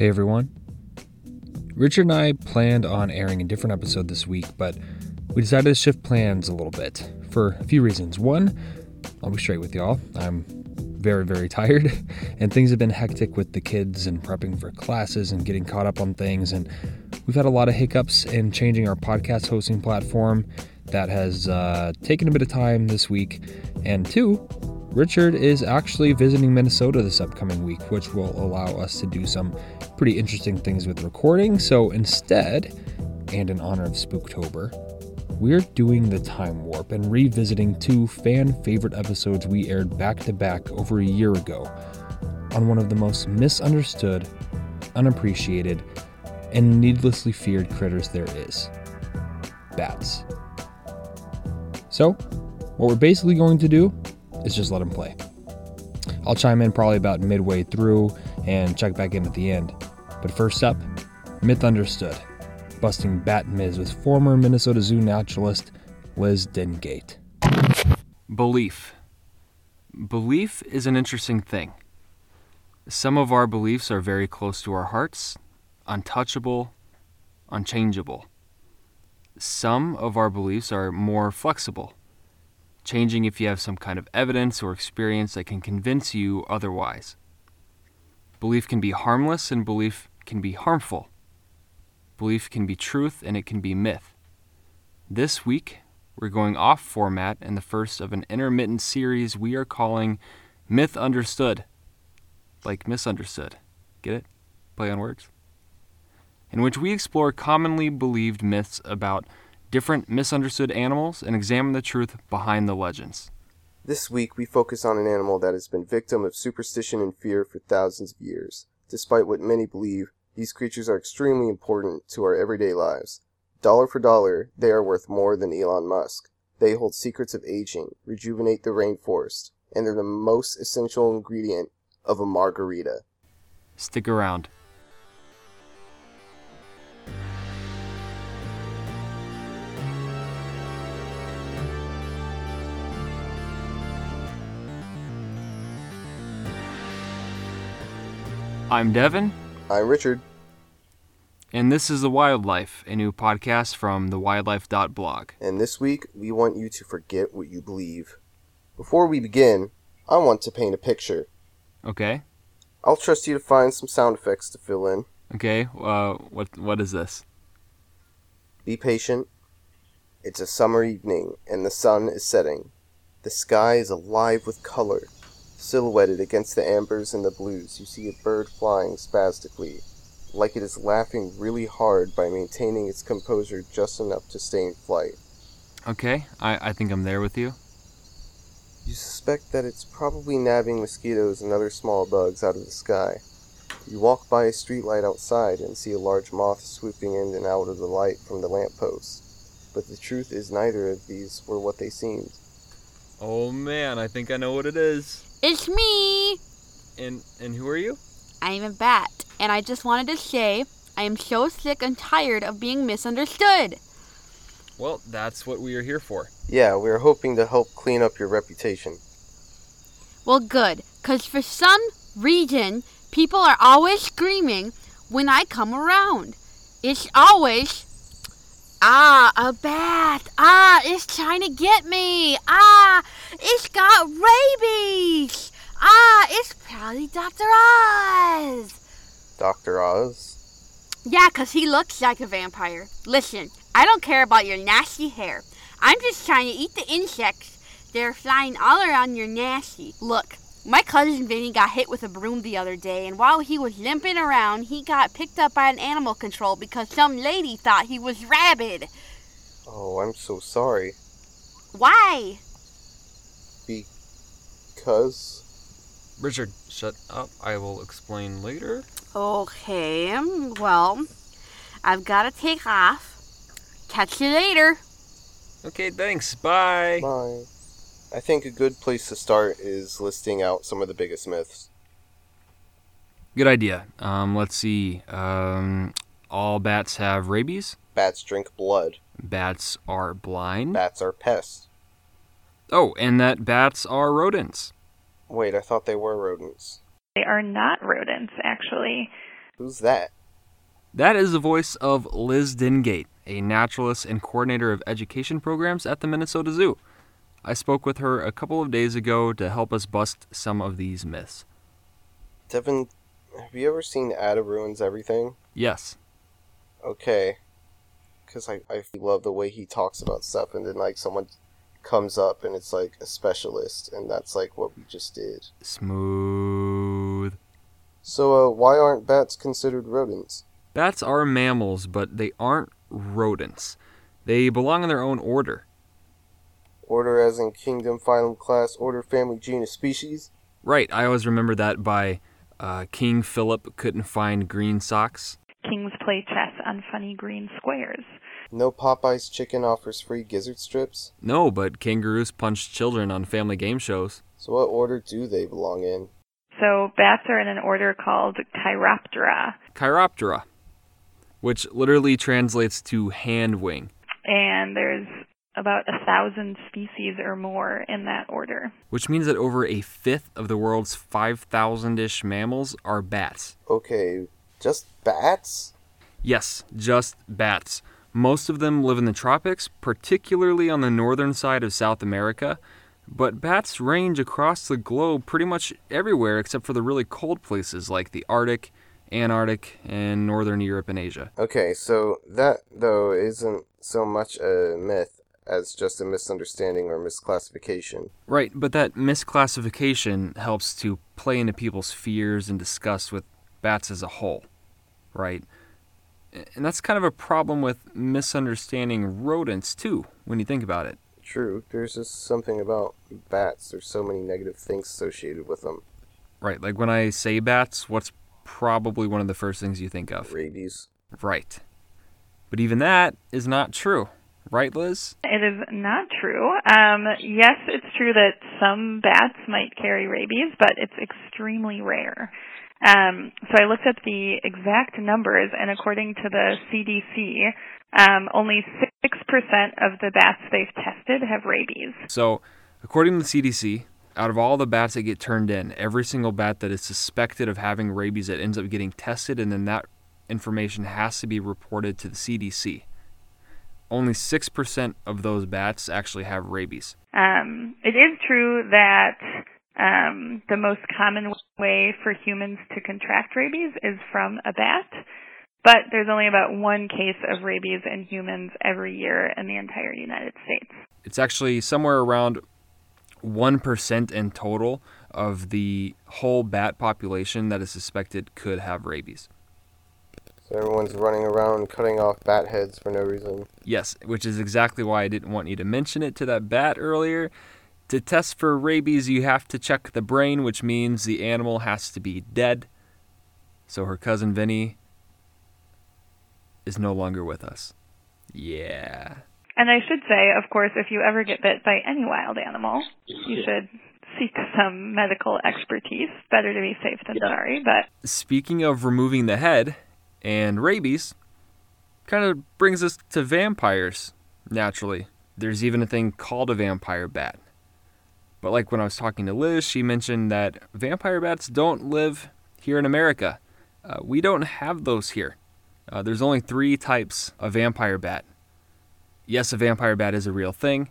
Hey everyone. Richard and I planned on airing a different episode this week, but we decided to shift plans a little bit for a few reasons. One, I'll be straight with y'all. I'm very, very tired, and things have been hectic with the kids and prepping for classes and getting caught up on things. And we've had a lot of hiccups in changing our podcast hosting platform that has uh, taken a bit of time this week. And two, Richard is actually visiting Minnesota this upcoming week, which will allow us to do some pretty interesting things with recording. So instead, and in honor of Spooktober, we're doing the time warp and revisiting two fan favorite episodes we aired back to back over a year ago on one of the most misunderstood, unappreciated, and needlessly feared critters there is bats. So, what we're basically going to do is just let him play. I'll chime in probably about midway through and check back in at the end. But first up, Myth Understood, busting bat myths with former Minnesota Zoo naturalist Liz Dengate. Belief. Belief is an interesting thing. Some of our beliefs are very close to our hearts, untouchable, unchangeable. Some of our beliefs are more flexible, changing if you have some kind of evidence or experience that can convince you otherwise. Belief can be harmless and belief can be harmful. Belief can be truth and it can be myth. This week, we're going off format in the first of an intermittent series we are calling Myth Understood. Like misunderstood. Get it? Play on words? In which we explore commonly believed myths about different misunderstood animals and examine the truth behind the legends. This week, we focus on an animal that has been victim of superstition and fear for thousands of years. Despite what many believe, these creatures are extremely important to our everyday lives. Dollar for dollar, they are worth more than Elon Musk. They hold secrets of aging, rejuvenate the rainforest, and they're the most essential ingredient of a margarita. Stick around. I'm Devin, I'm Richard. and this is The Wildlife, a new podcast from the thewildlife.blog. and this week we want you to forget what you believe. Before we begin, I want to paint a picture. Okay? I'll trust you to find some sound effects to fill in. Okay, uh, what, what is this? Be patient. It's a summer evening and the sun is setting. The sky is alive with color. Silhouetted against the ambers and the blues, you see a bird flying spastically, like it is laughing really hard by maintaining its composure just enough to stay in flight. Okay, I, I think I'm there with you. You suspect that it's probably nabbing mosquitoes and other small bugs out of the sky. You walk by a streetlight outside and see a large moth swooping in and out of the light from the lamppost. But the truth is neither of these were what they seemed. Oh man, I think I know what it is. It's me! And and who are you? I'm a bat, and I just wanted to say I am so sick and tired of being misunderstood. Well, that's what we are here for. Yeah, we are hoping to help clean up your reputation. Well, good, because for some reason, people are always screaming when I come around. It's always, ah, a bat. Ah, it's trying to get me. Ah, it's got rabies. Ah, it's probably Dr. Oz. Dr. Oz? Yeah, 'cause he looks like a vampire. Listen, I don't care about your nasty hair. I'm just trying to eat the insects They're flying all around your nasty. Look, my cousin Vinny got hit with a broom the other day, and while he was limping around, he got picked up by an animal control because some lady thought he was rabid. Oh, I'm so sorry. Why? Because. Richard, shut up. I will explain later. Okay, well, I've got to take off. Catch you later. Okay, thanks. Bye. Bye. I think a good place to start is listing out some of the biggest myths. Good idea. Um, let's see. Um, all bats have rabies. Bats drink blood. Bats are blind. Bats are pests. Oh, and that bats are rodents. Wait, I thought they were rodents. They are not rodents, actually. Who's that? That is the voice of Liz Dengate, a naturalist and coordinator of education programs at the Minnesota Zoo. I spoke with her a couple of days ago to help us bust some of these myths. Devin, have you ever seen Adam Ruins Everything? Yes, Okay. Because I, I love the way he talks about stuff, and then, like, someone comes up and it's like a specialist, and that's like what we just did. smooth. So, uh, why aren't bats considered rodents? Bats are mammals, but they aren't rodents. They belong in their own order. Order as in kingdom, phylum, class, order, family, genus, species? Right, I always remember that by uh, King Philip couldn't find green socks. Kings play chess on funny green squares. No Popeye's chicken offers free gizzard strips? No, but kangaroos punch children on family game shows. So, what order do they belong in? So bats are in an order called Chiroptera, Chiroptera, which literally translates to hand wing, and there's about a thousand species or more in that order. which means that over a fifth of the world's 5,000 ish mammals are bats. Okay, just bats? Yes, just bats. Most of them live in the tropics, particularly on the northern side of South America, but bats range across the globe pretty much everywhere except for the really cold places like the Arctic, Antarctic, and northern Europe and Asia. Okay, so that, though, isn't so much a myth as just a misunderstanding or misclassification. Right, but that misclassification helps to play into people's fears and disgust with bats as a whole, right? And that's kind of a problem with misunderstanding rodents, too, when you think about it. True, there's just something about bats. There's so many negative things associated with them. Right, like when I say bats, what's probably one of the first things you think of? Rabies. Right. But even that is not true. Right, Liz? It is not true. Um, yes, it's true that some bats might carry rabies, but it's extremely rare. Um, so I looked at the exact numbers, and according to the CDC, um, only 6% of the bats they've tested have rabies. So, according to the CDC, out of all the bats that get turned in, every single bat that is suspected of having rabies that ends up getting tested, and then that information has to be reported to the CDC. Only 6% of those bats actually have rabies. Um, it is true that um, the most common way for humans to contract rabies is from a bat, but there's only about one case of rabies in humans every year in the entire United States. It's actually somewhere around 1% in total of the whole bat population that is suspected could have rabies. So everyone's running around cutting off bat heads for no reason. Yes, which is exactly why I didn't want you to mention it to that bat earlier. To test for rabies, you have to check the brain, which means the animal has to be dead. So her cousin Vinny is no longer with us. Yeah. And I should say, of course, if you ever get bit by any wild animal, you should seek some medical expertise. Better to be safe than sorry, but Speaking of removing the head and rabies, kind of brings us to vampires, naturally. There's even a thing called a vampire bat. But like when I was talking to Liz, she mentioned that vampire bats don't live here in America. Uh, we don't have those here. Uh, there's only three types of vampire bat. Yes, a vampire bat is a real thing.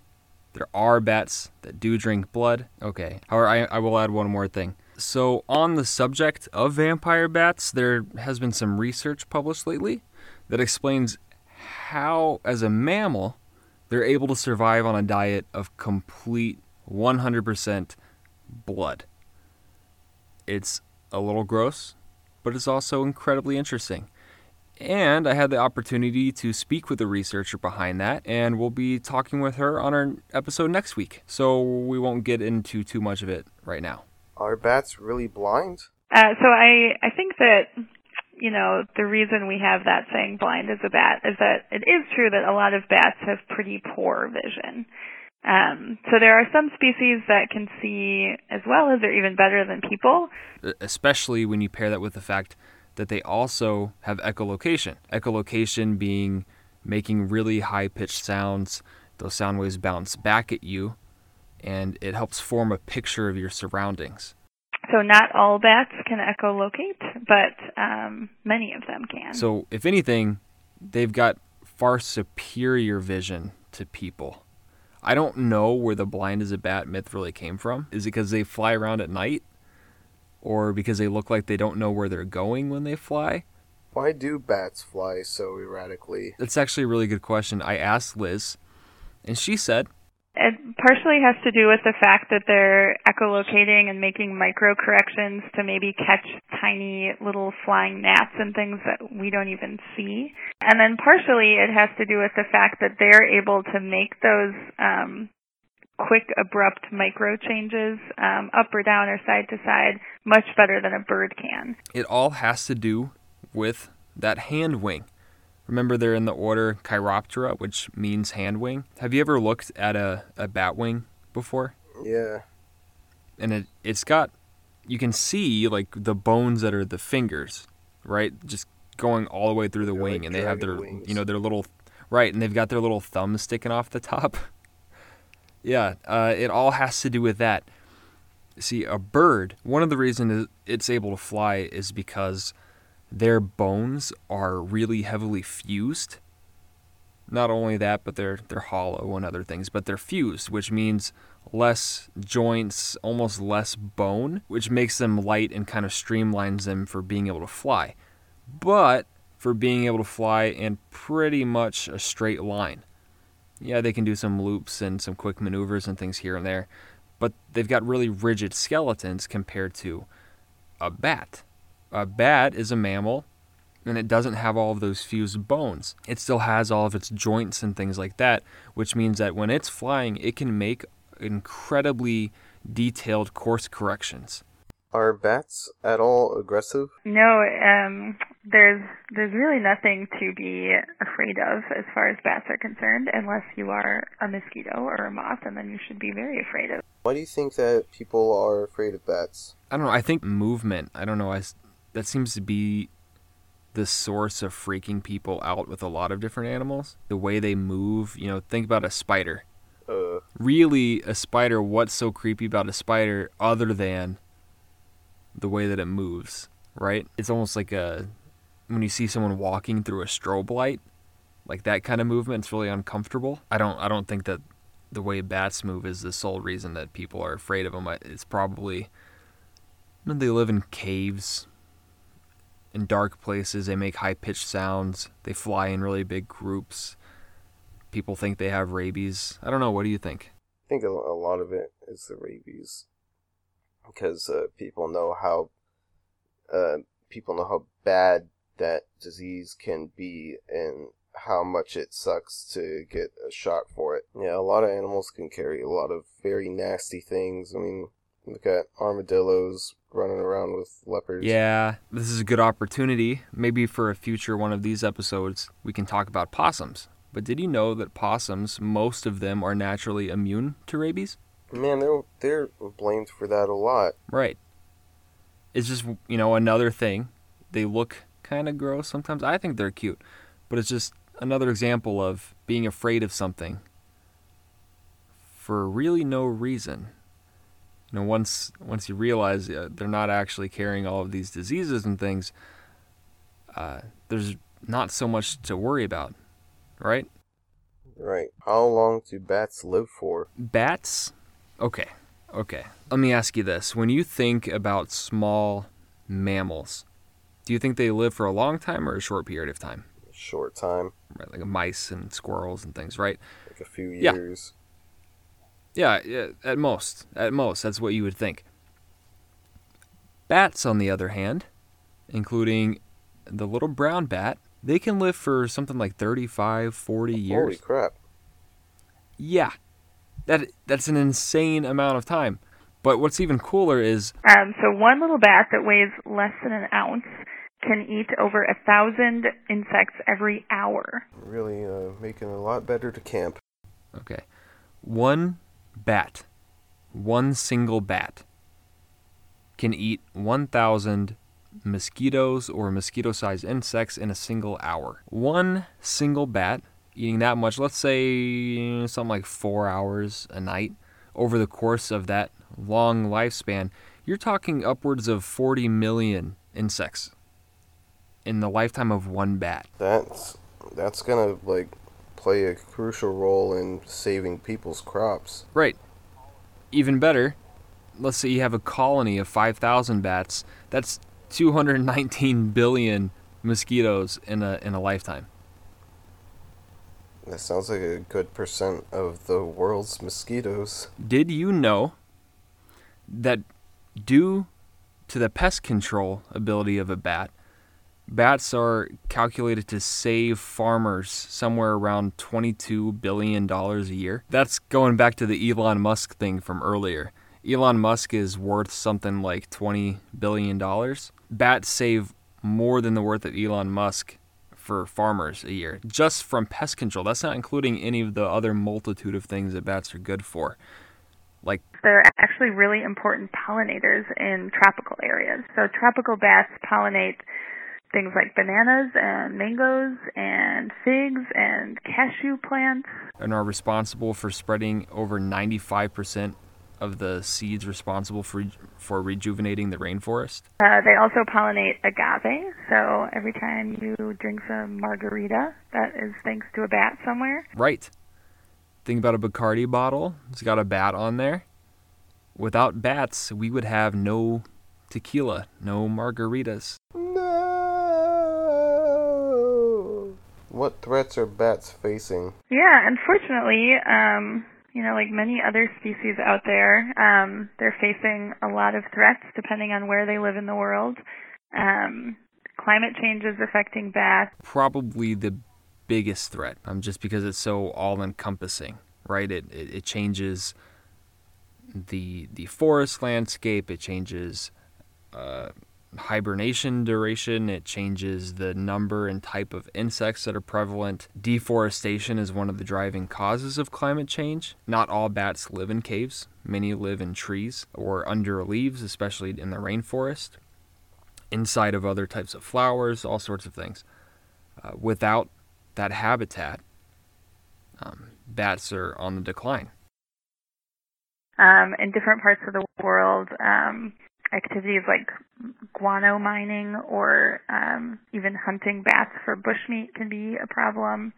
There are bats that do drink blood. Okay. However, I, I will add one more thing. So, on the subject of vampire bats, there has been some research published lately that explains how, as a mammal, they're able to survive on a diet of complete 100% blood. It's a little gross, but it's also incredibly interesting. And I had the opportunity to speak with the researcher behind that, and we'll be talking with her on our episode next week. So we won't get into too much of it right now. Are bats really blind? Uh, so I I think that you know the reason we have that saying blind as a bat is that it is true that a lot of bats have pretty poor vision. Um, so there are some species that can see as well as or even better than people. Especially when you pair that with the fact that they also have echolocation. Echolocation being making really high pitched sounds, those sound waves bounce back at you, and it helps form a picture of your surroundings. So not all bats can echolocate, but um, many of them can. So, if anything, they've got far superior vision to people. I don't know where the blind as a bat myth really came from. Is it because they fly around at night? Or because they look like they don't know where they're going when they fly? Why do bats fly so erratically? That's actually a really good question. I asked Liz, and she said it partially has to do with the fact that they're echolocating and making micro corrections to maybe catch tiny little flying gnats and things that we don't even see. And then partially it has to do with the fact that they're able to make those um, quick, abrupt micro changes um, up or down or side to side much better than a bird can. It all has to do with that hand wing. Remember, they're in the order Chiroptera, which means hand wing. Have you ever looked at a, a bat wing before? Yeah. And it, it's got, you can see like the bones that are the fingers, right? Just going all the way through the They're wing. like and they have their, wings. you know, their little, right. And they've got their little thumbs sticking off the top. yeah. Uh, it all has to do with that. See, a bird, one of the reasons it's able to fly is because their bones are really heavily fused. Not only that, but they're they're hollow and other things, but they're fused, which means less joints, almost less bone, which makes them light and kind of streamlines them for being able to fly. But for being able to fly in pretty much a straight line. Yeah, they can do some loops and some quick maneuvers and things here and there, but they've got really rigid skeletons compared to a bat a bat is a mammal and it doesn't have all of those fused bones. It still has all of its joints and things like that, which means that when it's flying, it can make incredibly detailed course corrections. Are bats at all aggressive? No, um, there's there's really nothing to be afraid of as far as bats are concerned, unless you are a mosquito or a moth, and then you should be very afraid of. Why do you think that people are afraid of bats? I don't know. I think movement. I don't know. I s that seems to be the source of freaking people out with a lot of different animals. The way they move. You know, think about a spider. Uh, Really, a spider. What's so creepy about a spider other than the way that it moves? Right? It's almost like a when you see someone walking through a strobe light, like that kind of movement. It's really uncomfortable. I don't. I don't think that the way bats move is the sole reason that people are afraid of them. It's probably you know, they live in caves, in dark places. They make high pitched sounds. They fly in really big groups. People think they have rabies. I don't know. What do you think? I think a, lot of it is the rabies, because uh, people know how uh, people know how bad that disease can be and how much it sucks to get a shot for it. Yeah, a lot of animals can carry a lot of very nasty things. I mean, look at armadillos running around with leopards. Yeah, this is a good opportunity. Maybe for a future one of these episodes, we can talk about possums. But did you know that possums, most of them are naturally immune to rabies? Man, they're they're blamed for that a lot. Right. It's just, you know, another thing. They look kind of gross sometimes. I think they're cute. But it's just another example of being afraid of something for really no reason. You know, once once you realize uh, they're not actually carrying all of these diseases and things, uh, there's not so much to worry about, right? Right. How long do bats live for? Bats? Okay. Okay. Let me ask you this. When you think about small mammals, do you think they live for a long time or a short period of time? Short time, Right, like mice and squirrels and things, right? like a few Yeah. years. Yeah, yeah, at most. At most, that's what you would think. Bats, on the other hand, including the little brown bat, they can live for something like 35, 40 years. Holy crap! Yeah. That that's an insane amount of time. But what's even cooler is Um, so one little bat that weighs less than an ounce can eat over a thousand insects every hour. Really uh, making it a lot better to camp. okay. One bat, one single bat can eat 1000 mosquitoes or mosquito-sized insects in a single hour. One single bat eating that much, let's say something like 4 hours a night over the course of that long lifespan You're talking upwards of 40 million insects in the lifetime of one bat. That's that's gonna like play a crucial role in saving people's crops. Right. Even better, let's say you have a colony of 5,000 bats. That's 219 billion mosquitoes in a in a lifetime. That sounds like a good percent of the world's mosquitoes. Did you know that due to the pest control ability of a bat, bats are calculated to save farmers somewhere around $22 billion a year? That's going back to the Elon Musk thing from earlier. Elon Musk is worth something like $20 billion. Bats save more than the worth of Elon Musk for farmers a year just from pest control. That's not including any of the other multitude of things that bats are good for. Like they're actually really important pollinators in tropical areas. So tropical bats pollinate things like bananas and mangoes and figs and cashew plants and are responsible for spreading over 95% of the seeds responsible for for rejuvenating the rainforest? Uh, they also pollinate agave. So every time you drink some margarita, that is thanks to a bat somewhere. Right. Think about a Bacardi bottle. It's got a bat on there. Without bats, we would have no tequila, no margaritas. No. What threats are bats facing? Yeah, unfortunately, um, you know, like many other species out there, um, they're facing a lot of threats depending on where they live in the world. Um, climate change is affecting bats. Probably the biggest threat, um, just because it's so all encompassing, right? It, it, it changes the the forest landscape. It changes uh, hibernation duration, it changes the number and type of insects that are prevalent. Deforestation is one of the driving causes of climate change. Not all bats live in caves, many live in trees or under leaves, especially in the rainforest, inside of other types of flowers, all sorts of things. Uh, without that habitat, um, bats are on the decline. Um, in different parts of the world, um, activities like guano mining or um, even hunting bats for bushmeat can be a problem.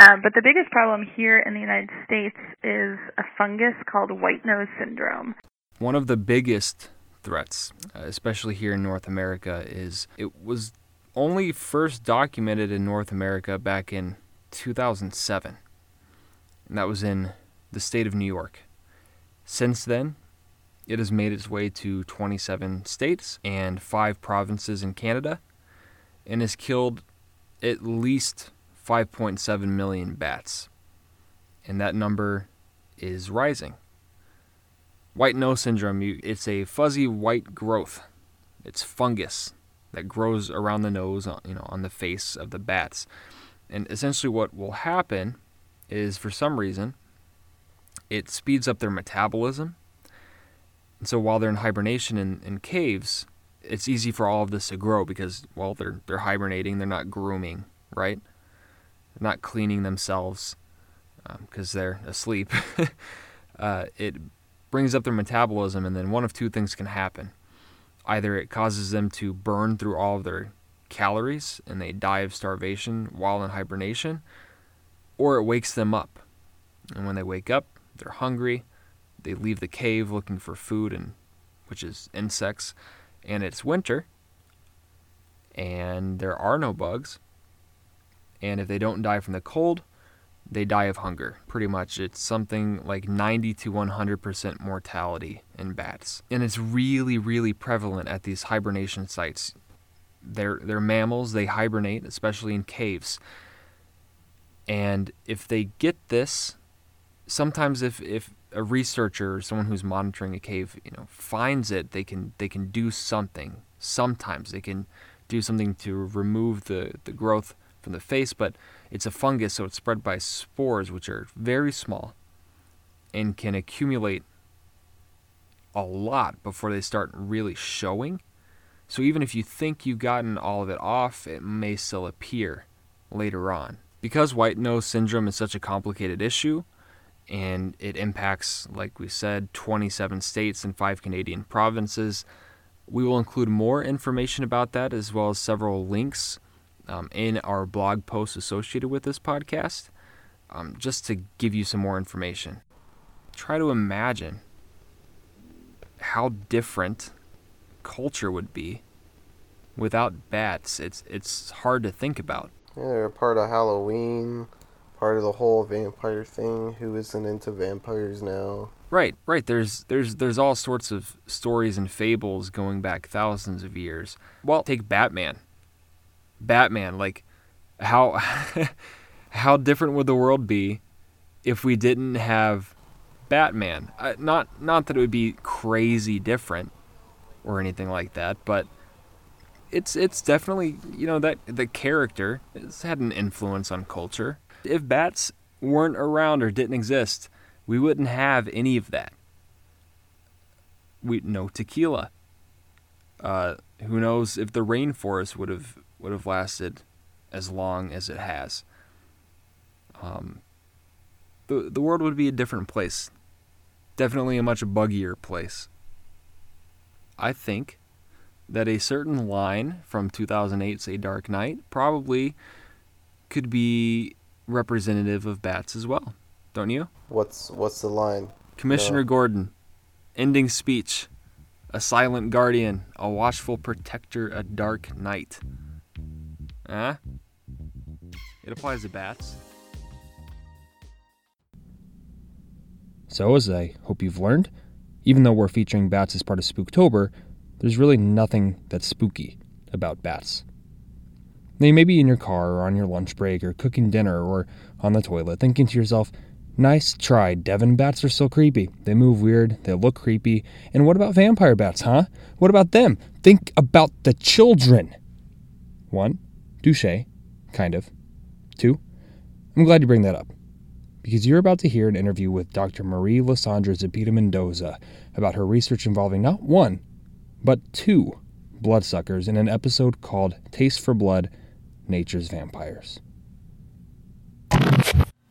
Um, but the biggest problem here in the United States is a fungus called white nose syndrome. One of the biggest threats, uh, especially here in North America, is it was only first documented in North America back in 2007. And that was in the state of New York. Since then, it has made its way to 27 states and five provinces in Canada and has killed at least 5.7 million bats. And that number is rising. White nose syndrome, it's a fuzzy white growth. It's fungus that grows around the nose, uh, you know, on the face of the bats. And essentially what will happen is for some reason it speeds up their metabolism and so while they're in hibernation in, in caves, it's easy for all of this to grow because, well, they're, they're hibernating, they're not grooming, right? They're not cleaning themselves because um, they're asleep. uh, it brings up their metabolism, and then one of two things can happen. Either it causes them to burn through all of their calories and they die of starvation while in hibernation, or it wakes them up. And when they wake up, they're hungry, they leave the cave looking for food and which is insects and it's winter and there are no bugs and if they don't die from the cold they die of hunger. Pretty much it's something like 90 to 100% mortality in bats. And it's really really prevalent at these hibernation sites. They're they're mammals they hibernate especially in caves. And if they get this sometimes if if a researcher someone who's monitoring a cave, you know, finds it, they can they can do something. Sometimes they can do something to remove the, the growth from the face, but it's a fungus, so it's spread by spores, which are very small and can accumulate a lot before they start really showing. So even if you think you've gotten all of it off, it may still appear later on. Because white nose syndrome is such a complicated issue, and it impacts, like we said, 27 states and five Canadian provinces. We will include more information about that as well as several links um, in our blog post associated with this podcast, um, just to give you some more information. Try to imagine how different culture would be without bats. It's it's hard to think about. Yeah, they're a part of Halloween, part of the whole vampire thing. Who isn't into vampires now? Right, right. There's there's there's all sorts of stories and fables going back thousands of years. Well, take Batman. Batman, like how how different would the world be if we didn't have Batman? Uh, not not that it would be crazy different or anything like that, but it's it's definitely you know that the character has had an influence on culture. If bats weren't around or didn't exist, we wouldn't have any of that. We no tequila. Uh, who knows if the rainforest would have would have lasted as long as it has. Um, the the world would be a different place. Definitely a much buggier place. I think that a certain line from 2008's A Dark Knight probably could be representative of bats as well. Don't you? What's what's the line? Commissioner No. Gordon, ending speech, a silent guardian, a watchful protector, a dark knight. Huh? It applies to bats. So, as I hope you've learned, even though we're featuring bats as part of Spooktober, there's really nothing that's spooky about bats. You may be in your car or on your lunch break or cooking dinner or on the toilet thinking to yourself, nice try, Devin. Bats are so creepy. They move weird, they look creepy. And what about vampire bats, huh? What about them? Think about the children. One, douche, kind of. Two, I'm glad you bring that up because you're about to hear an interview with Dr. Marie Lisandra Zepeda Mendoza about her research involving not one, but two bloodsuckers in an episode called Taste for Blood Nature's Vampires.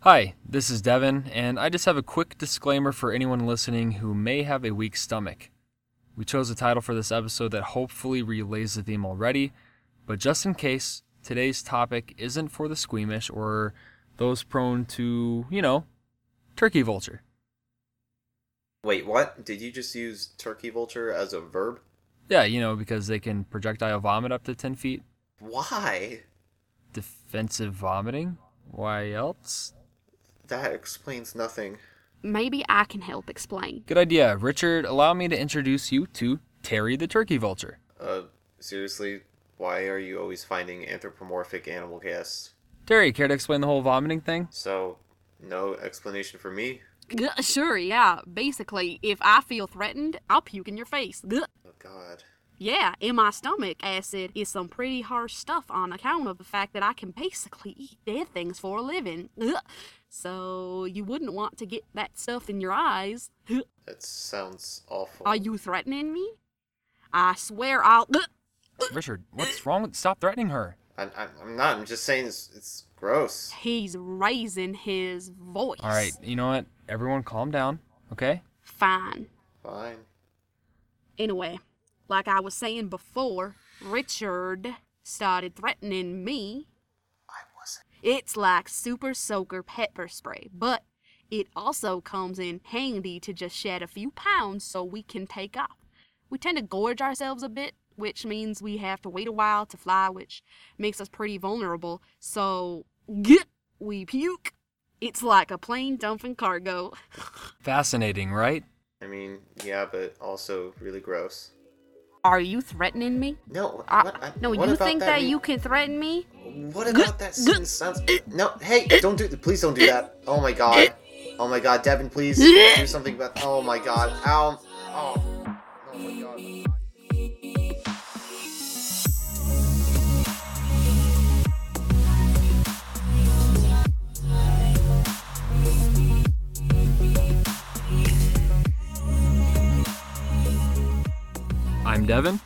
Hi, this is Devin, and I just have a quick disclaimer for anyone listening who may have a weak stomach. We chose a title for this episode that hopefully relays the theme already, but just in case, today's topic isn't for the squeamish or those prone to, you know, turkey vulture. Wait, what? Did you just use turkey vulture as a verb? Yeah, you know, because they can projectile vomit up to 10 feet. Why? Defensive vomiting? Why else? That explains nothing. Maybe I can help explain. Good idea. Richard, allow me to introduce you to Terry the turkey vulture. Uh, seriously, why are you always finding anthropomorphic animal guests? Terry, care to explain the whole vomiting thing? So, no explanation for me? G- Sure, yeah. Basically, if I feel threatened, I'll puke in your face. G- Oh god. Yeah, in my stomach, acid is some pretty harsh stuff on account of the fact that I can basically eat dead things for a living. Ugh. So you wouldn't want to get that stuff in your eyes. That sounds awful. Are you threatening me? I swear I'll. Ugh. Richard, what's wrong with stop threatening her? I, I, I'm not. I'm just saying it's, it's gross. He's raising his voice. All right, you know what? Everyone calm down, okay? Fine. Fine. Anyway, like I was saying before, Richard started threatening me. I wasn't. It's like super soaker pepper spray, but it also comes in handy to just shed a few pounds so we can take off. We tend to gorge ourselves a bit, which means we have to wait a while to fly, which makes us pretty vulnerable. So, get we puke. It's like a plane dumping cargo. Fascinating, right? I mean, yeah, but also really gross. Are you threatening me? No, what, I, no, you think that, mean- you can threaten me? What about that sentence sounds? No, hey, don't do. Please don't do that. Oh my god. Oh my god, Devin, please do something about. Oh my god. Ow. Oh. Oh my god. Devin,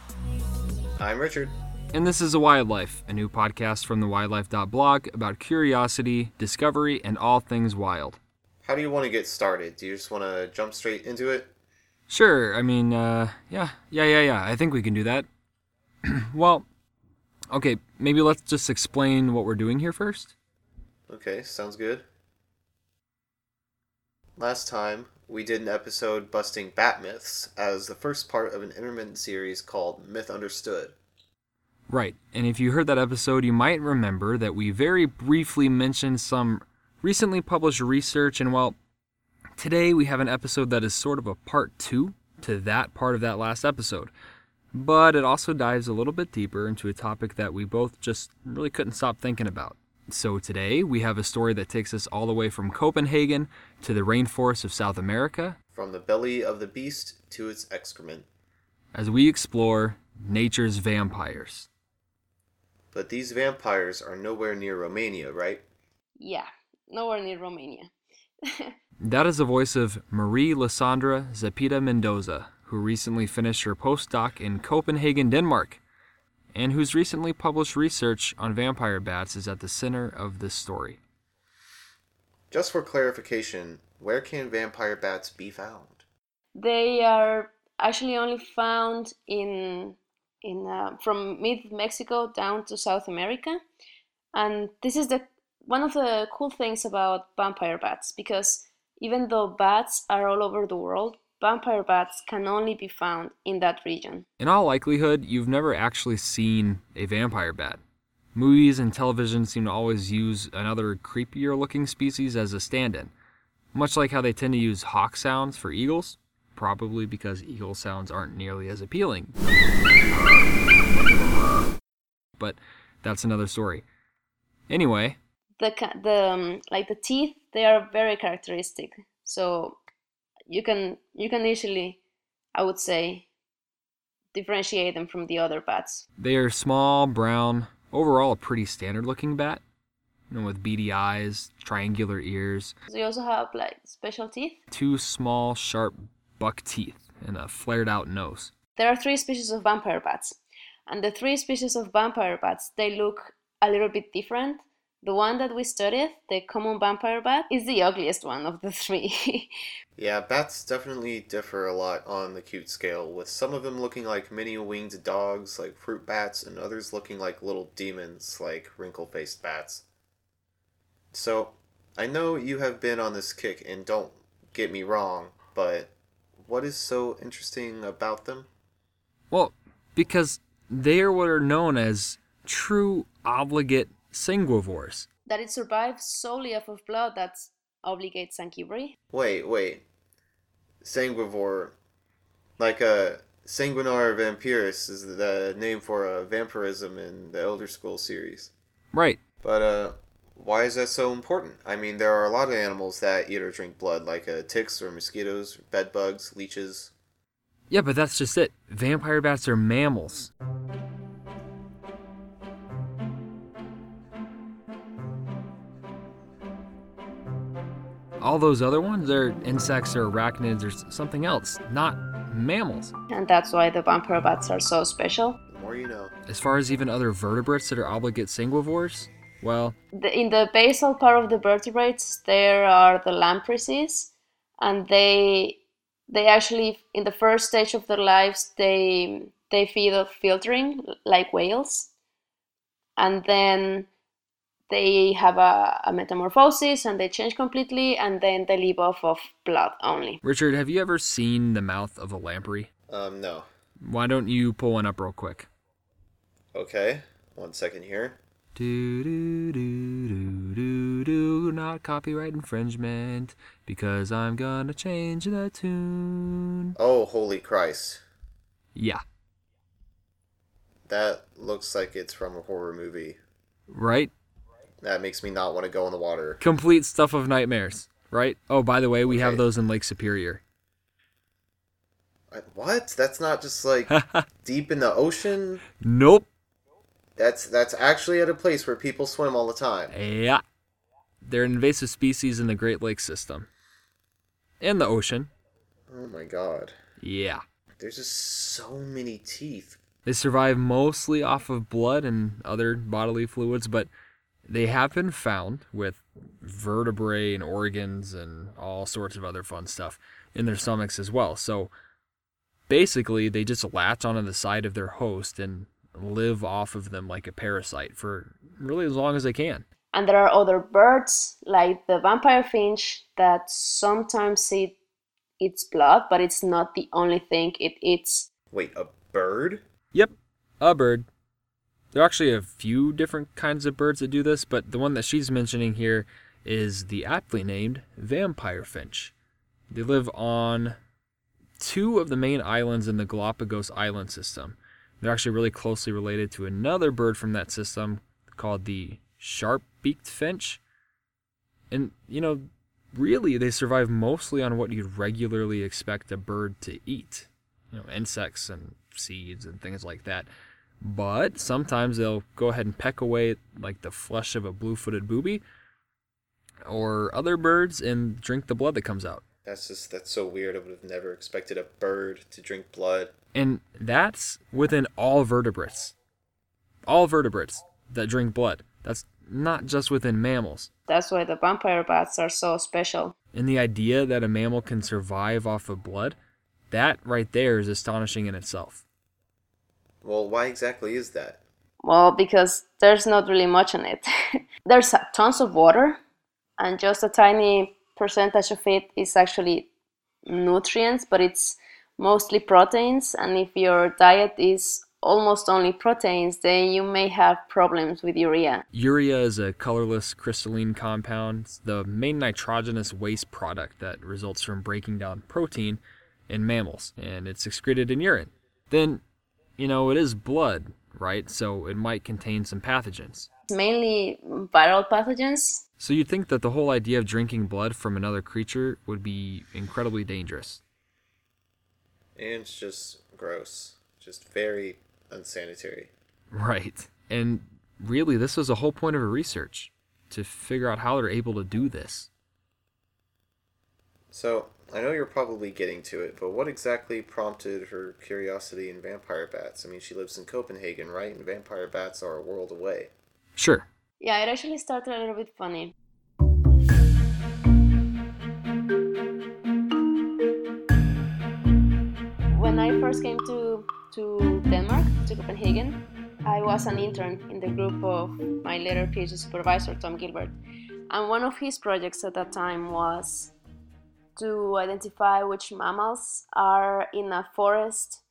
I'm Richard. and this is A Wildlife, a new podcast from the wildlife.blog about curiosity, discovery, and all things wild. How do you want to get started? Do you just want to jump straight into it? Sure, I mean, uh, yeah, yeah, yeah, yeah, I think we can do that. well, okay, maybe let's just explain what we're doing here first. Okay, sounds good. Last time, we did an episode busting bat myths as the first part of an intermittent series called Myth Understood. Right, and if you heard that episode, you might remember that we very briefly mentioned some recently published research, and well, today we have an episode that is sort of a part two to that part of that last episode. But it also dives a little bit deeper into a topic that we both just really couldn't stop thinking about. So today we have a story that takes us all the way from Copenhagen to the rainforests of South America From the belly of the beast to its excrement. as we explore nature's vampires. But these vampires are nowhere near Romania, right? Yeah, nowhere near Romania. That is the voice of Marie Lisandra Zepeda Mendoza, who recently finished her postdoc in Copenhagen, Denmark, and whose recently published research on vampire bats is at the center of this story. Just for clarification, where can vampire bats be found? They are actually only found in in uh, from mid Mexico down to South America, and this is the one of the cool things about vampire bats because even though bats are all over the world, vampire bats can only be found in that region. In all likelihood, you've never actually seen a vampire bat. Movies and television seem to always use another creepier looking species as a stand in, much like how they tend to use hawk sounds for eagles, probably because eagle sounds aren't nearly as appealing. But that's another story. Anyway, The the um, like the teeth they are very characteristic, so you can you can easily, I would say, differentiate them from the other bats. they are small, brown, overall a pretty standard looking bat, you know, with beady eyes, triangular ears, They also have like special teeth. two small, sharp buck teeth, and a flared out nose. There are three species of vampire bats, and the three species of vampire bats they look a little bit different. The one that we studied, the common vampire bat, is the ugliest one of the three. Yeah, bats definitely differ a lot on the cute scale, with some of them looking like mini winged dogs like fruit bats, and others looking like little demons like wrinkle faced bats. So, I know you have been on this kick, and don't get me wrong, but what is so interesting about them? Well, because they are what are known as true obligate sanguivores. that it survives solely off of blood that's obligate sanguivore. Wait, wait. Sanguivore. Like a Sanguinare Vampiris is the name for a vampirism in the Elder Scrolls series. Right. But uh why is that so important? I mean, there are a lot of animals that eat or drink blood, like uh, ticks or mosquitoes, bed bugs, leeches. Yeah, but that's just it. Vampire bats are mammals. All those other ones are insects or arachnids or something else, not mammals. And that's why the vampire bats are so special. The more you know. As far as even other vertebrates that are obligate sanguivores, well, The, in the basal part of the vertebrates, there are the lampreys, and they they actually in the first stage of their lives they they feed off filtering like whales, and then they have a, a metamorphosis and they change completely, and then they live off of blood only. Richard, have you ever seen the mouth of a lamprey? Um, no. Why don't you pull one up real quick? Okay. One second here. Do do do do do do not copyright infringement because I'm gonna change the tune. Oh, holy Christ. Yeah, That looks like it's from a horror movie. right? That makes me not want to go in the water. Complete stuff of nightmares, right? Oh, by the way, we have those in Lake Superior. I- What? That's not just like deep in the ocean? Nope. That's that's actually at a place where people swim all the time. Yeah. They're an invasive species in the Great Lakes system. In the ocean. Oh my god. Yeah. There's just so many teeth. They survive mostly off of blood and other bodily fluids, but They have been found with vertebrae and organs and all sorts of other fun stuff in their stomachs as well. So basically, they just latch onto the side of their host and live off of them like a parasite for really as long as they can. And there are other birds, like the vampire finch, that sometimes eat its blood, but it's not the only thing it eats. Wait, a bird? Yep, a bird. There are actually a few different kinds of birds that do this, but the one that she's mentioning here is the aptly named vampire finch. They live on two of the main islands in the Galapagos island system. They're actually really closely related to another bird from that system called the sharp beaked finch. And, you know, really, they survive mostly on what you'd regularly expect a bird to eat you know, insects and seeds and things like that. But sometimes they'll go ahead and peck away like the flesh of a blue footed booby or other birds and drink the blood that comes out. That's just that's so weird. I would have never expected a bird to drink blood. And that's within all vertebrates. All vertebrates that drink blood. That's not just within mammals. That's why the vampire bats are so special. And the idea that a mammal can survive off of blood, that right there is astonishing in itself. Well, why exactly is that? Well, because there's not really much in it. there's tons of water, and just a tiny percentage of it is actually nutrients, but it's mostly proteins. And if your diet is almost only proteins, then you may have problems with urea. Urea is a colorless crystalline compound, it's the main nitrogenous waste product that results from breaking down protein in mammals, and it's excreted in urine. Then, you know, it is blood, right? So it might contain some pathogens. Mainly viral pathogens. So you'd think that the whole idea of drinking blood from another creature would be incredibly dangerous. And it's just gross. Just very unsanitary. Right. And really, this was the whole point of her research to figure out how they're able to do this. So, I know you're probably getting to it, but what exactly prompted her curiosity in vampire bats? I mean, she lives in Copenhagen, right? And vampire bats are a world away. Sure. Yeah, it actually started a little bit funny. When I first came to, to Denmark, to Copenhagen, I was an intern in the group of my later PhD supervisor, Tom Gilbert. And one of his projects at that time was to identify which mammals are in a forest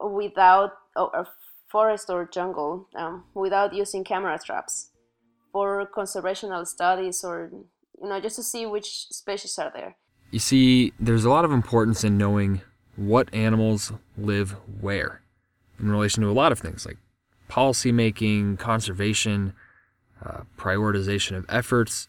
without, a forest or jungle, um, without using camera traps for conservational studies or, you know, just to see which species are there. You see, there's a lot of importance in knowing what animals live where in relation to a lot of things like policy making, conservation, uh, prioritization of efforts,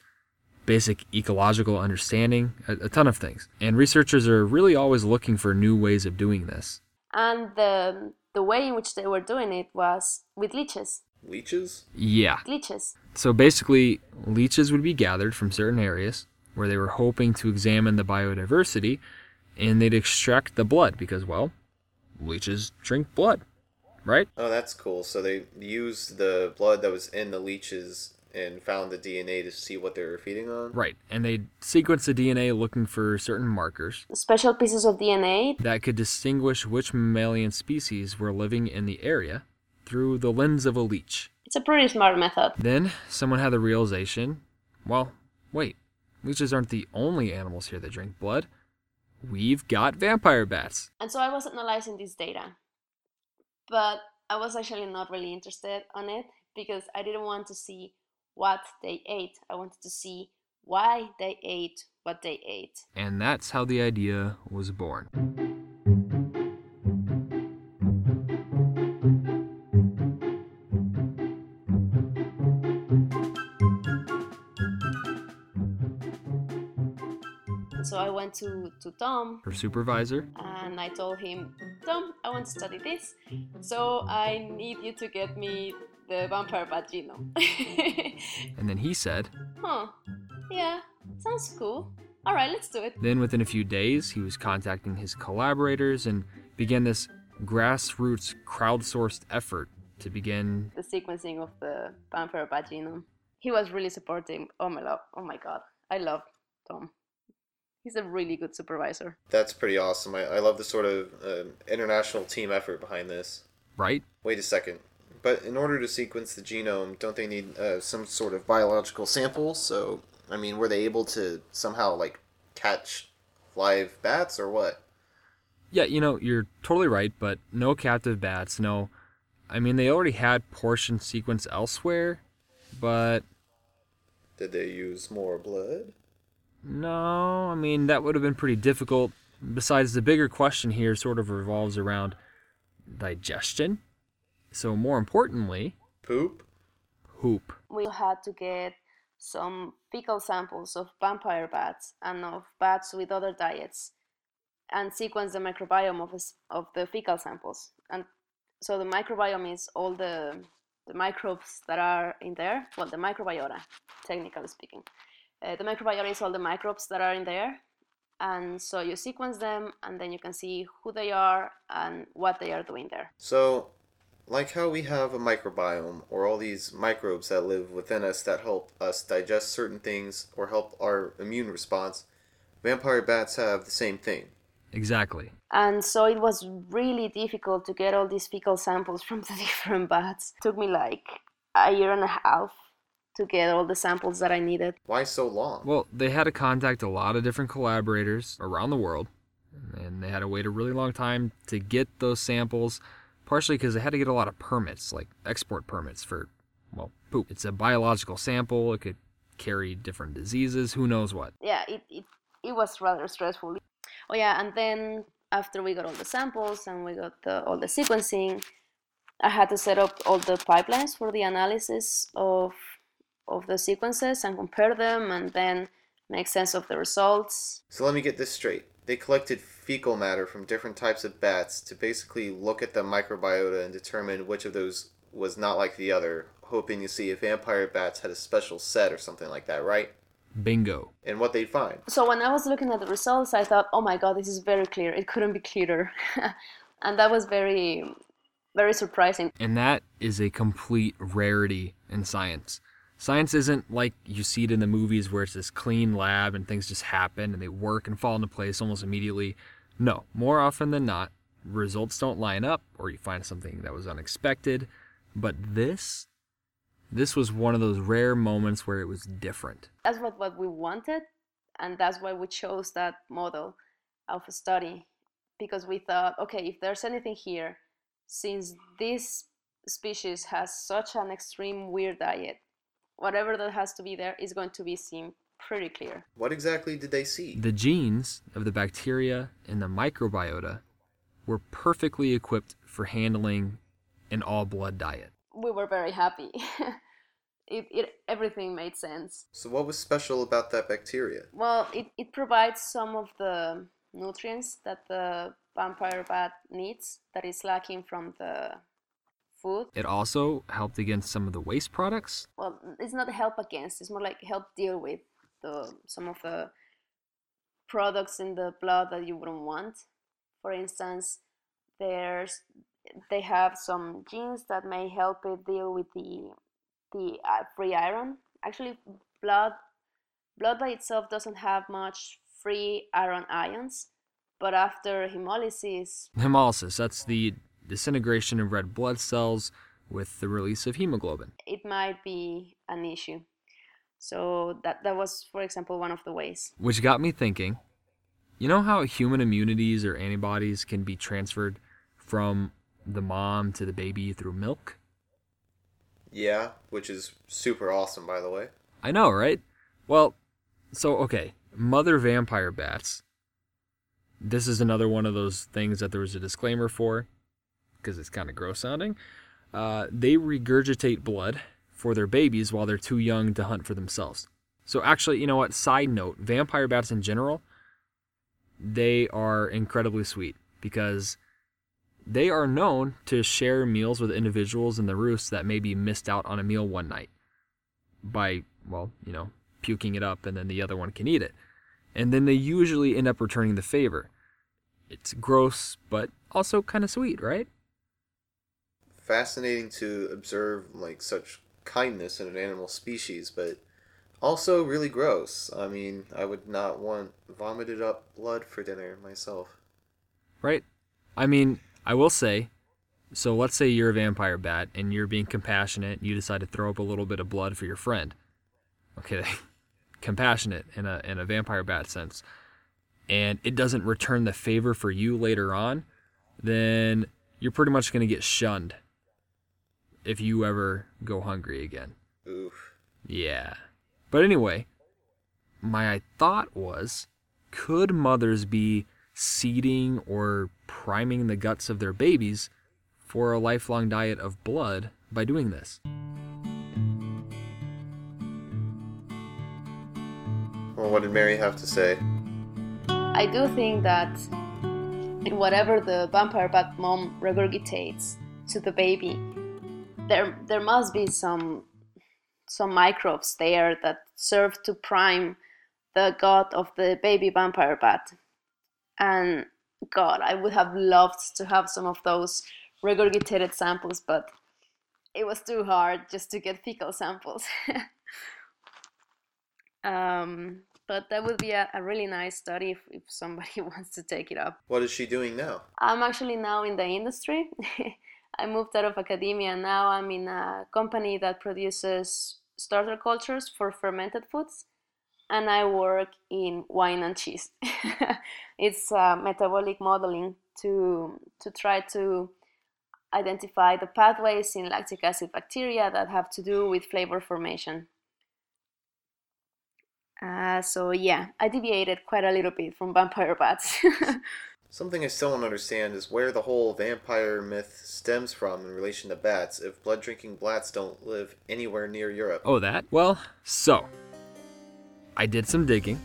basic ecological understanding, a, a ton of things. And researchers are really always looking for new ways of doing this. And the, the way in which they were doing it was with leeches. Leeches? Yeah. Leeches. So basically, leeches would be gathered from certain areas where they were hoping to examine the biodiversity and they'd extract the blood because, well, leeches drink blood, right? Oh, that's cool. So they used the blood that was in the leeches and found the DNA to see what they were feeding on? Right. And they sequenced the DNA looking for certain markers Special pieces of DNA. that could distinguish which mammalian species were living in the area through the lens of a leech. It's a pretty smart method. Then someone had the realization well, wait, leeches aren't the only animals here that drink blood. We've got vampire bats. And so I was analyzing this data. But I was actually not really interested on it because I didn't want to see what they ate. I wanted to see why they ate what they ate. And that's how the idea was born. So I went to, to Tom Her supervisor, and I told him, Tom, I want to study this, so I need you to get me the vampire bat genome. and then he said, huh, yeah, sounds cool. All right, let's do it. Then, within a few days, he was contacting his collaborators and began this grassroots crowdsourced effort to begin. The sequencing of the vampire bat genome. he was really supporting. Oh my love, oh my god, I love Tom. He's a really good supervisor. That's pretty awesome. I, I love the sort of uh, international team effort behind this. Right? Wait a second. But in order to sequence the genome, don't they need uh, some sort of biological sample? So, I mean, were they able to somehow, like, catch live bats or what? Yeah, you know, you're totally right, but no captive bats, no. I mean, they already had portion sequence elsewhere, but Did they use more blood? no, I mean, that would have been pretty difficult. Besides, the bigger question here sort of revolves around digestion. So, more importantly, Poop? hoop. We had to get some fecal samples of vampire bats and of bats with other diets and sequence the microbiome of, us- of the fecal samples. And so the microbiome is all the, the microbes that are in there. Well, the microbiota, technically speaking. Uh, the microbiota is all the microbes that are in there. And so you sequence them, and then you can see who they are and what they are doing there. So, like how we have a microbiome, or all these microbes that live within us that help us digest certain things or help our immune response, vampire bats have the same thing. Exactly. And so it was really difficult to get all these fecal samples from the different bats. It took me like a year and a half to get all the samples that I needed. Why so long? Well, they had to contact a lot of different collaborators around the world, and they had to wait a really long time to get those samples, partially because they had to get a lot of permits, like export permits for, well, poop. It's a biological sample, it could carry different diseases, who knows what. Yeah, it, it, it was rather stressful. Oh, yeah, and then after we got all the samples and we got the, all the sequencing, I had to set up all the pipelines for the analysis of of the sequences and compare them and then make sense of the results. So let me get this straight. They collected fecal matter from different types of bats to basically look at the microbiota and determine which of those was not like the other, hoping to see if vampire bats had a special set or something like that, right? Bingo. And what they'd find. So when I was looking at the results, I thought, "Oh my god, this is very clear. It couldn't be clearer." and that was very very surprising. And that is a complete rarity in science. Science isn't like you see it in the movies where it's this clean lab and things just happen and they work and fall into place almost immediately. No, more often than not, results don't line up or you find something that was unexpected. But this, this was one of those rare moments where it was different. That's what, what we wanted, and that's why we chose that model of a study because we thought, okay, if there's anything here, since this species has such an extreme weird diet, whatever that has to be there is going to be seen pretty clear. What exactly did they see? The genes of the bacteria in the microbiota were perfectly equipped for handling an all blood diet. We were very happy. it, it everything made sense. So what was special about that bacteria? Well, it, it provides some of the nutrients that the vampire bat needs that is lacking from the food. It also helped against some of the waste products. Well, it's not help against, it's more like help deal with the some of the products in the blood that you wouldn't want. For instance, there's they have some genes that may help it deal with the the uh, free iron. Actually, blood blood by itself doesn't have much free iron ions, but after hemolysis, Hemolysis, that's the disintegration of red blood cells with the release of hemoglobin. it might be an issue. So that that was, for example, one of the ways. Which got me thinking you know how human immunities or antibodies can be transferred from the mom to the baby through milk? Yeah, which is super awesome, by the way. I know, right? Well, so okay, mother vampire bats. This is another one of those things that there was a disclaimer for, because it's kind of gross sounding. Uh, they regurgitate blood for their babies while they're too young to hunt for themselves. So actually, you know what? Side note: vampire bats in general, they are incredibly sweet because they are known to share meals with individuals in the roost that maybe missed out on a meal one night by, well, you know, puking it up and then the other one can eat it. And then they usually end up returning the favor. It's gross, but also kind of sweet, right? Fascinating to observe like such kindness in an animal species, but also really gross. I mean, I would not want vomited up blood for dinner myself. Right? I mean, I will say, so let's say you're a vampire bat and you're being compassionate, and you decide to throw up a little bit of blood for your friend. Okay, compassionate in a in a vampire bat sense. And it doesn't return the favor for you later on, then you're pretty much going to get shunned if you ever go hungry again. Oof. Yeah. But anyway, my thought was could mothers be seeding or priming the guts of their babies for a lifelong diet of blood by doing this? Well, what did Mary have to say? I do think that whatever the vampire bat mom regurgitates to the baby, there there must be some some microbes there that serve to prime the gut of the baby vampire bat. And God, I would have loved to have some of those regurgitated samples, but it was too hard just to get fecal samples. um, but that would be a, a really nice study if, if somebody wants to take it up. What is she doing now? I'm actually now in the industry. I moved out of academia now I'm in a company that produces starter cultures for fermented foods and I work in wine and cheese. it's uh, metabolic modeling to to try to identify the pathways in lactic acid bacteria that have to do with flavor formation. Uh, so yeah, I deviated quite a little bit from vampire bats. Something I still don't understand is where the whole vampire myth stems from in relation to bats if blood drinking bats don't live anywhere near Europe. Oh, that? Well, so I did some digging,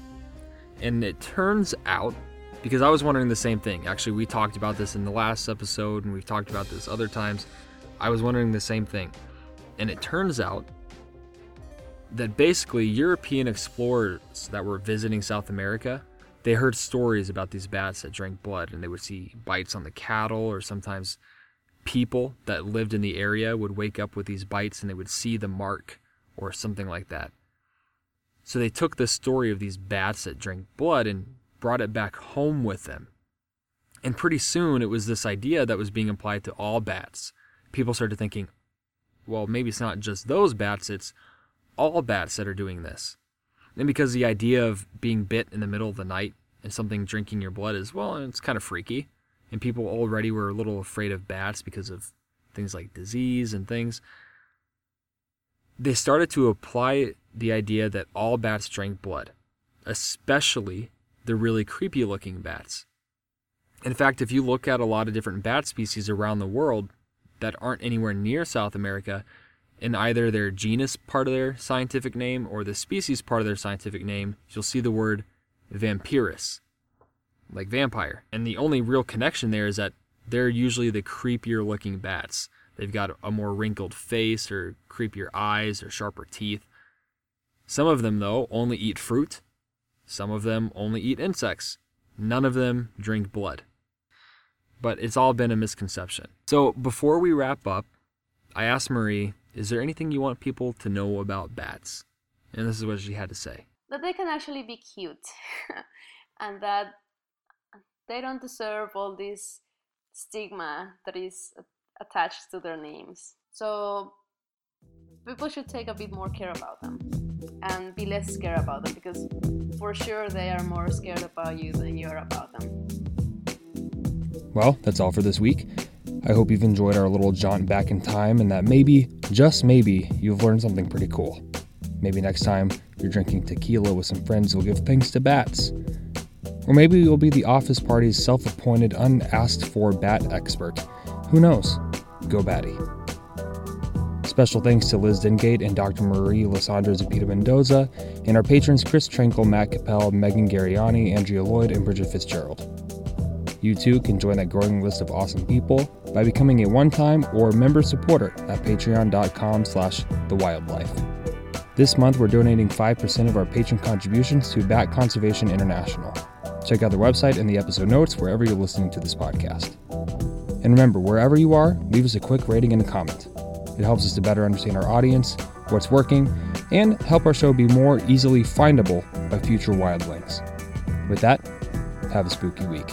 and it turns out because I was wondering the same thing. Actually, we talked about this in the last episode, and we've talked about this other times. I was wondering the same thing. And it turns out that basically European explorers that were visiting South America, they heard stories about these bats that drank blood, and they would see bites on the cattle, or sometimes people that lived in the area would wake up with these bites and they would see the mark or something like that. So they took the story of these bats that drank blood and brought it back home with them. And pretty soon it was this idea that was being applied to all bats. People started thinking, well, maybe it's not just those bats, it's all bats that are doing this. And because the idea of being bit in the middle of the night and something drinking your blood is, well, it's kind of freaky. And people already were a little afraid of bats because of things like disease and things. They started to apply the idea that all bats drank blood, especially the really creepy looking bats. In fact, if you look at a lot of different bat species around the world that aren't anywhere near South America, in either their genus part of their scientific name or the species part of their scientific name, you'll see the word vampirus, like vampire. And the only real connection there is that they're usually the creepier looking bats. They've got a more wrinkled face or creepier eyes or sharper teeth. Some of them, though, only eat fruit. Some of them only eat insects. None of them drink blood. But it's all been a misconception. So before we wrap up, I asked Marie, is there anything you want people to know about bats? And this is what she had to say. That they can actually be cute and that they don't deserve all this stigma that is attached to their names. So people should take a bit more care about them and be less scared about them because for sure they are more scared about you than you're about them. Well, that's all for this week. I hope you've enjoyed our little jaunt back in time and that maybe, just maybe, you've learned something pretty cool. Maybe next time you're drinking tequila with some friends, you'll give thanks to bats. Or maybe you'll be the office party's self appointed, unasked for bat expert. Who knows? Go Batty. Special thanks to Liz Dengate and Dr. Marie Lisandra Zepeda Mendoza, and our patrons Chris Trankel, Matt Capel, Megan Gariani, Andrea Lloyd, and Bridget Fitzgerald. You too can join that growing list of awesome people by becoming a one-time or member supporter at patreon.com slash thewildlife. This month we're donating 5% of our patron contributions to Bat Conservation International. Check out their website and the episode notes wherever you're listening to this podcast. And remember, wherever you are, leave us a quick rating and a comment. It helps us to better understand our audience what's working, and help our show be more easily findable by future wildlings. With that, have a spooky week.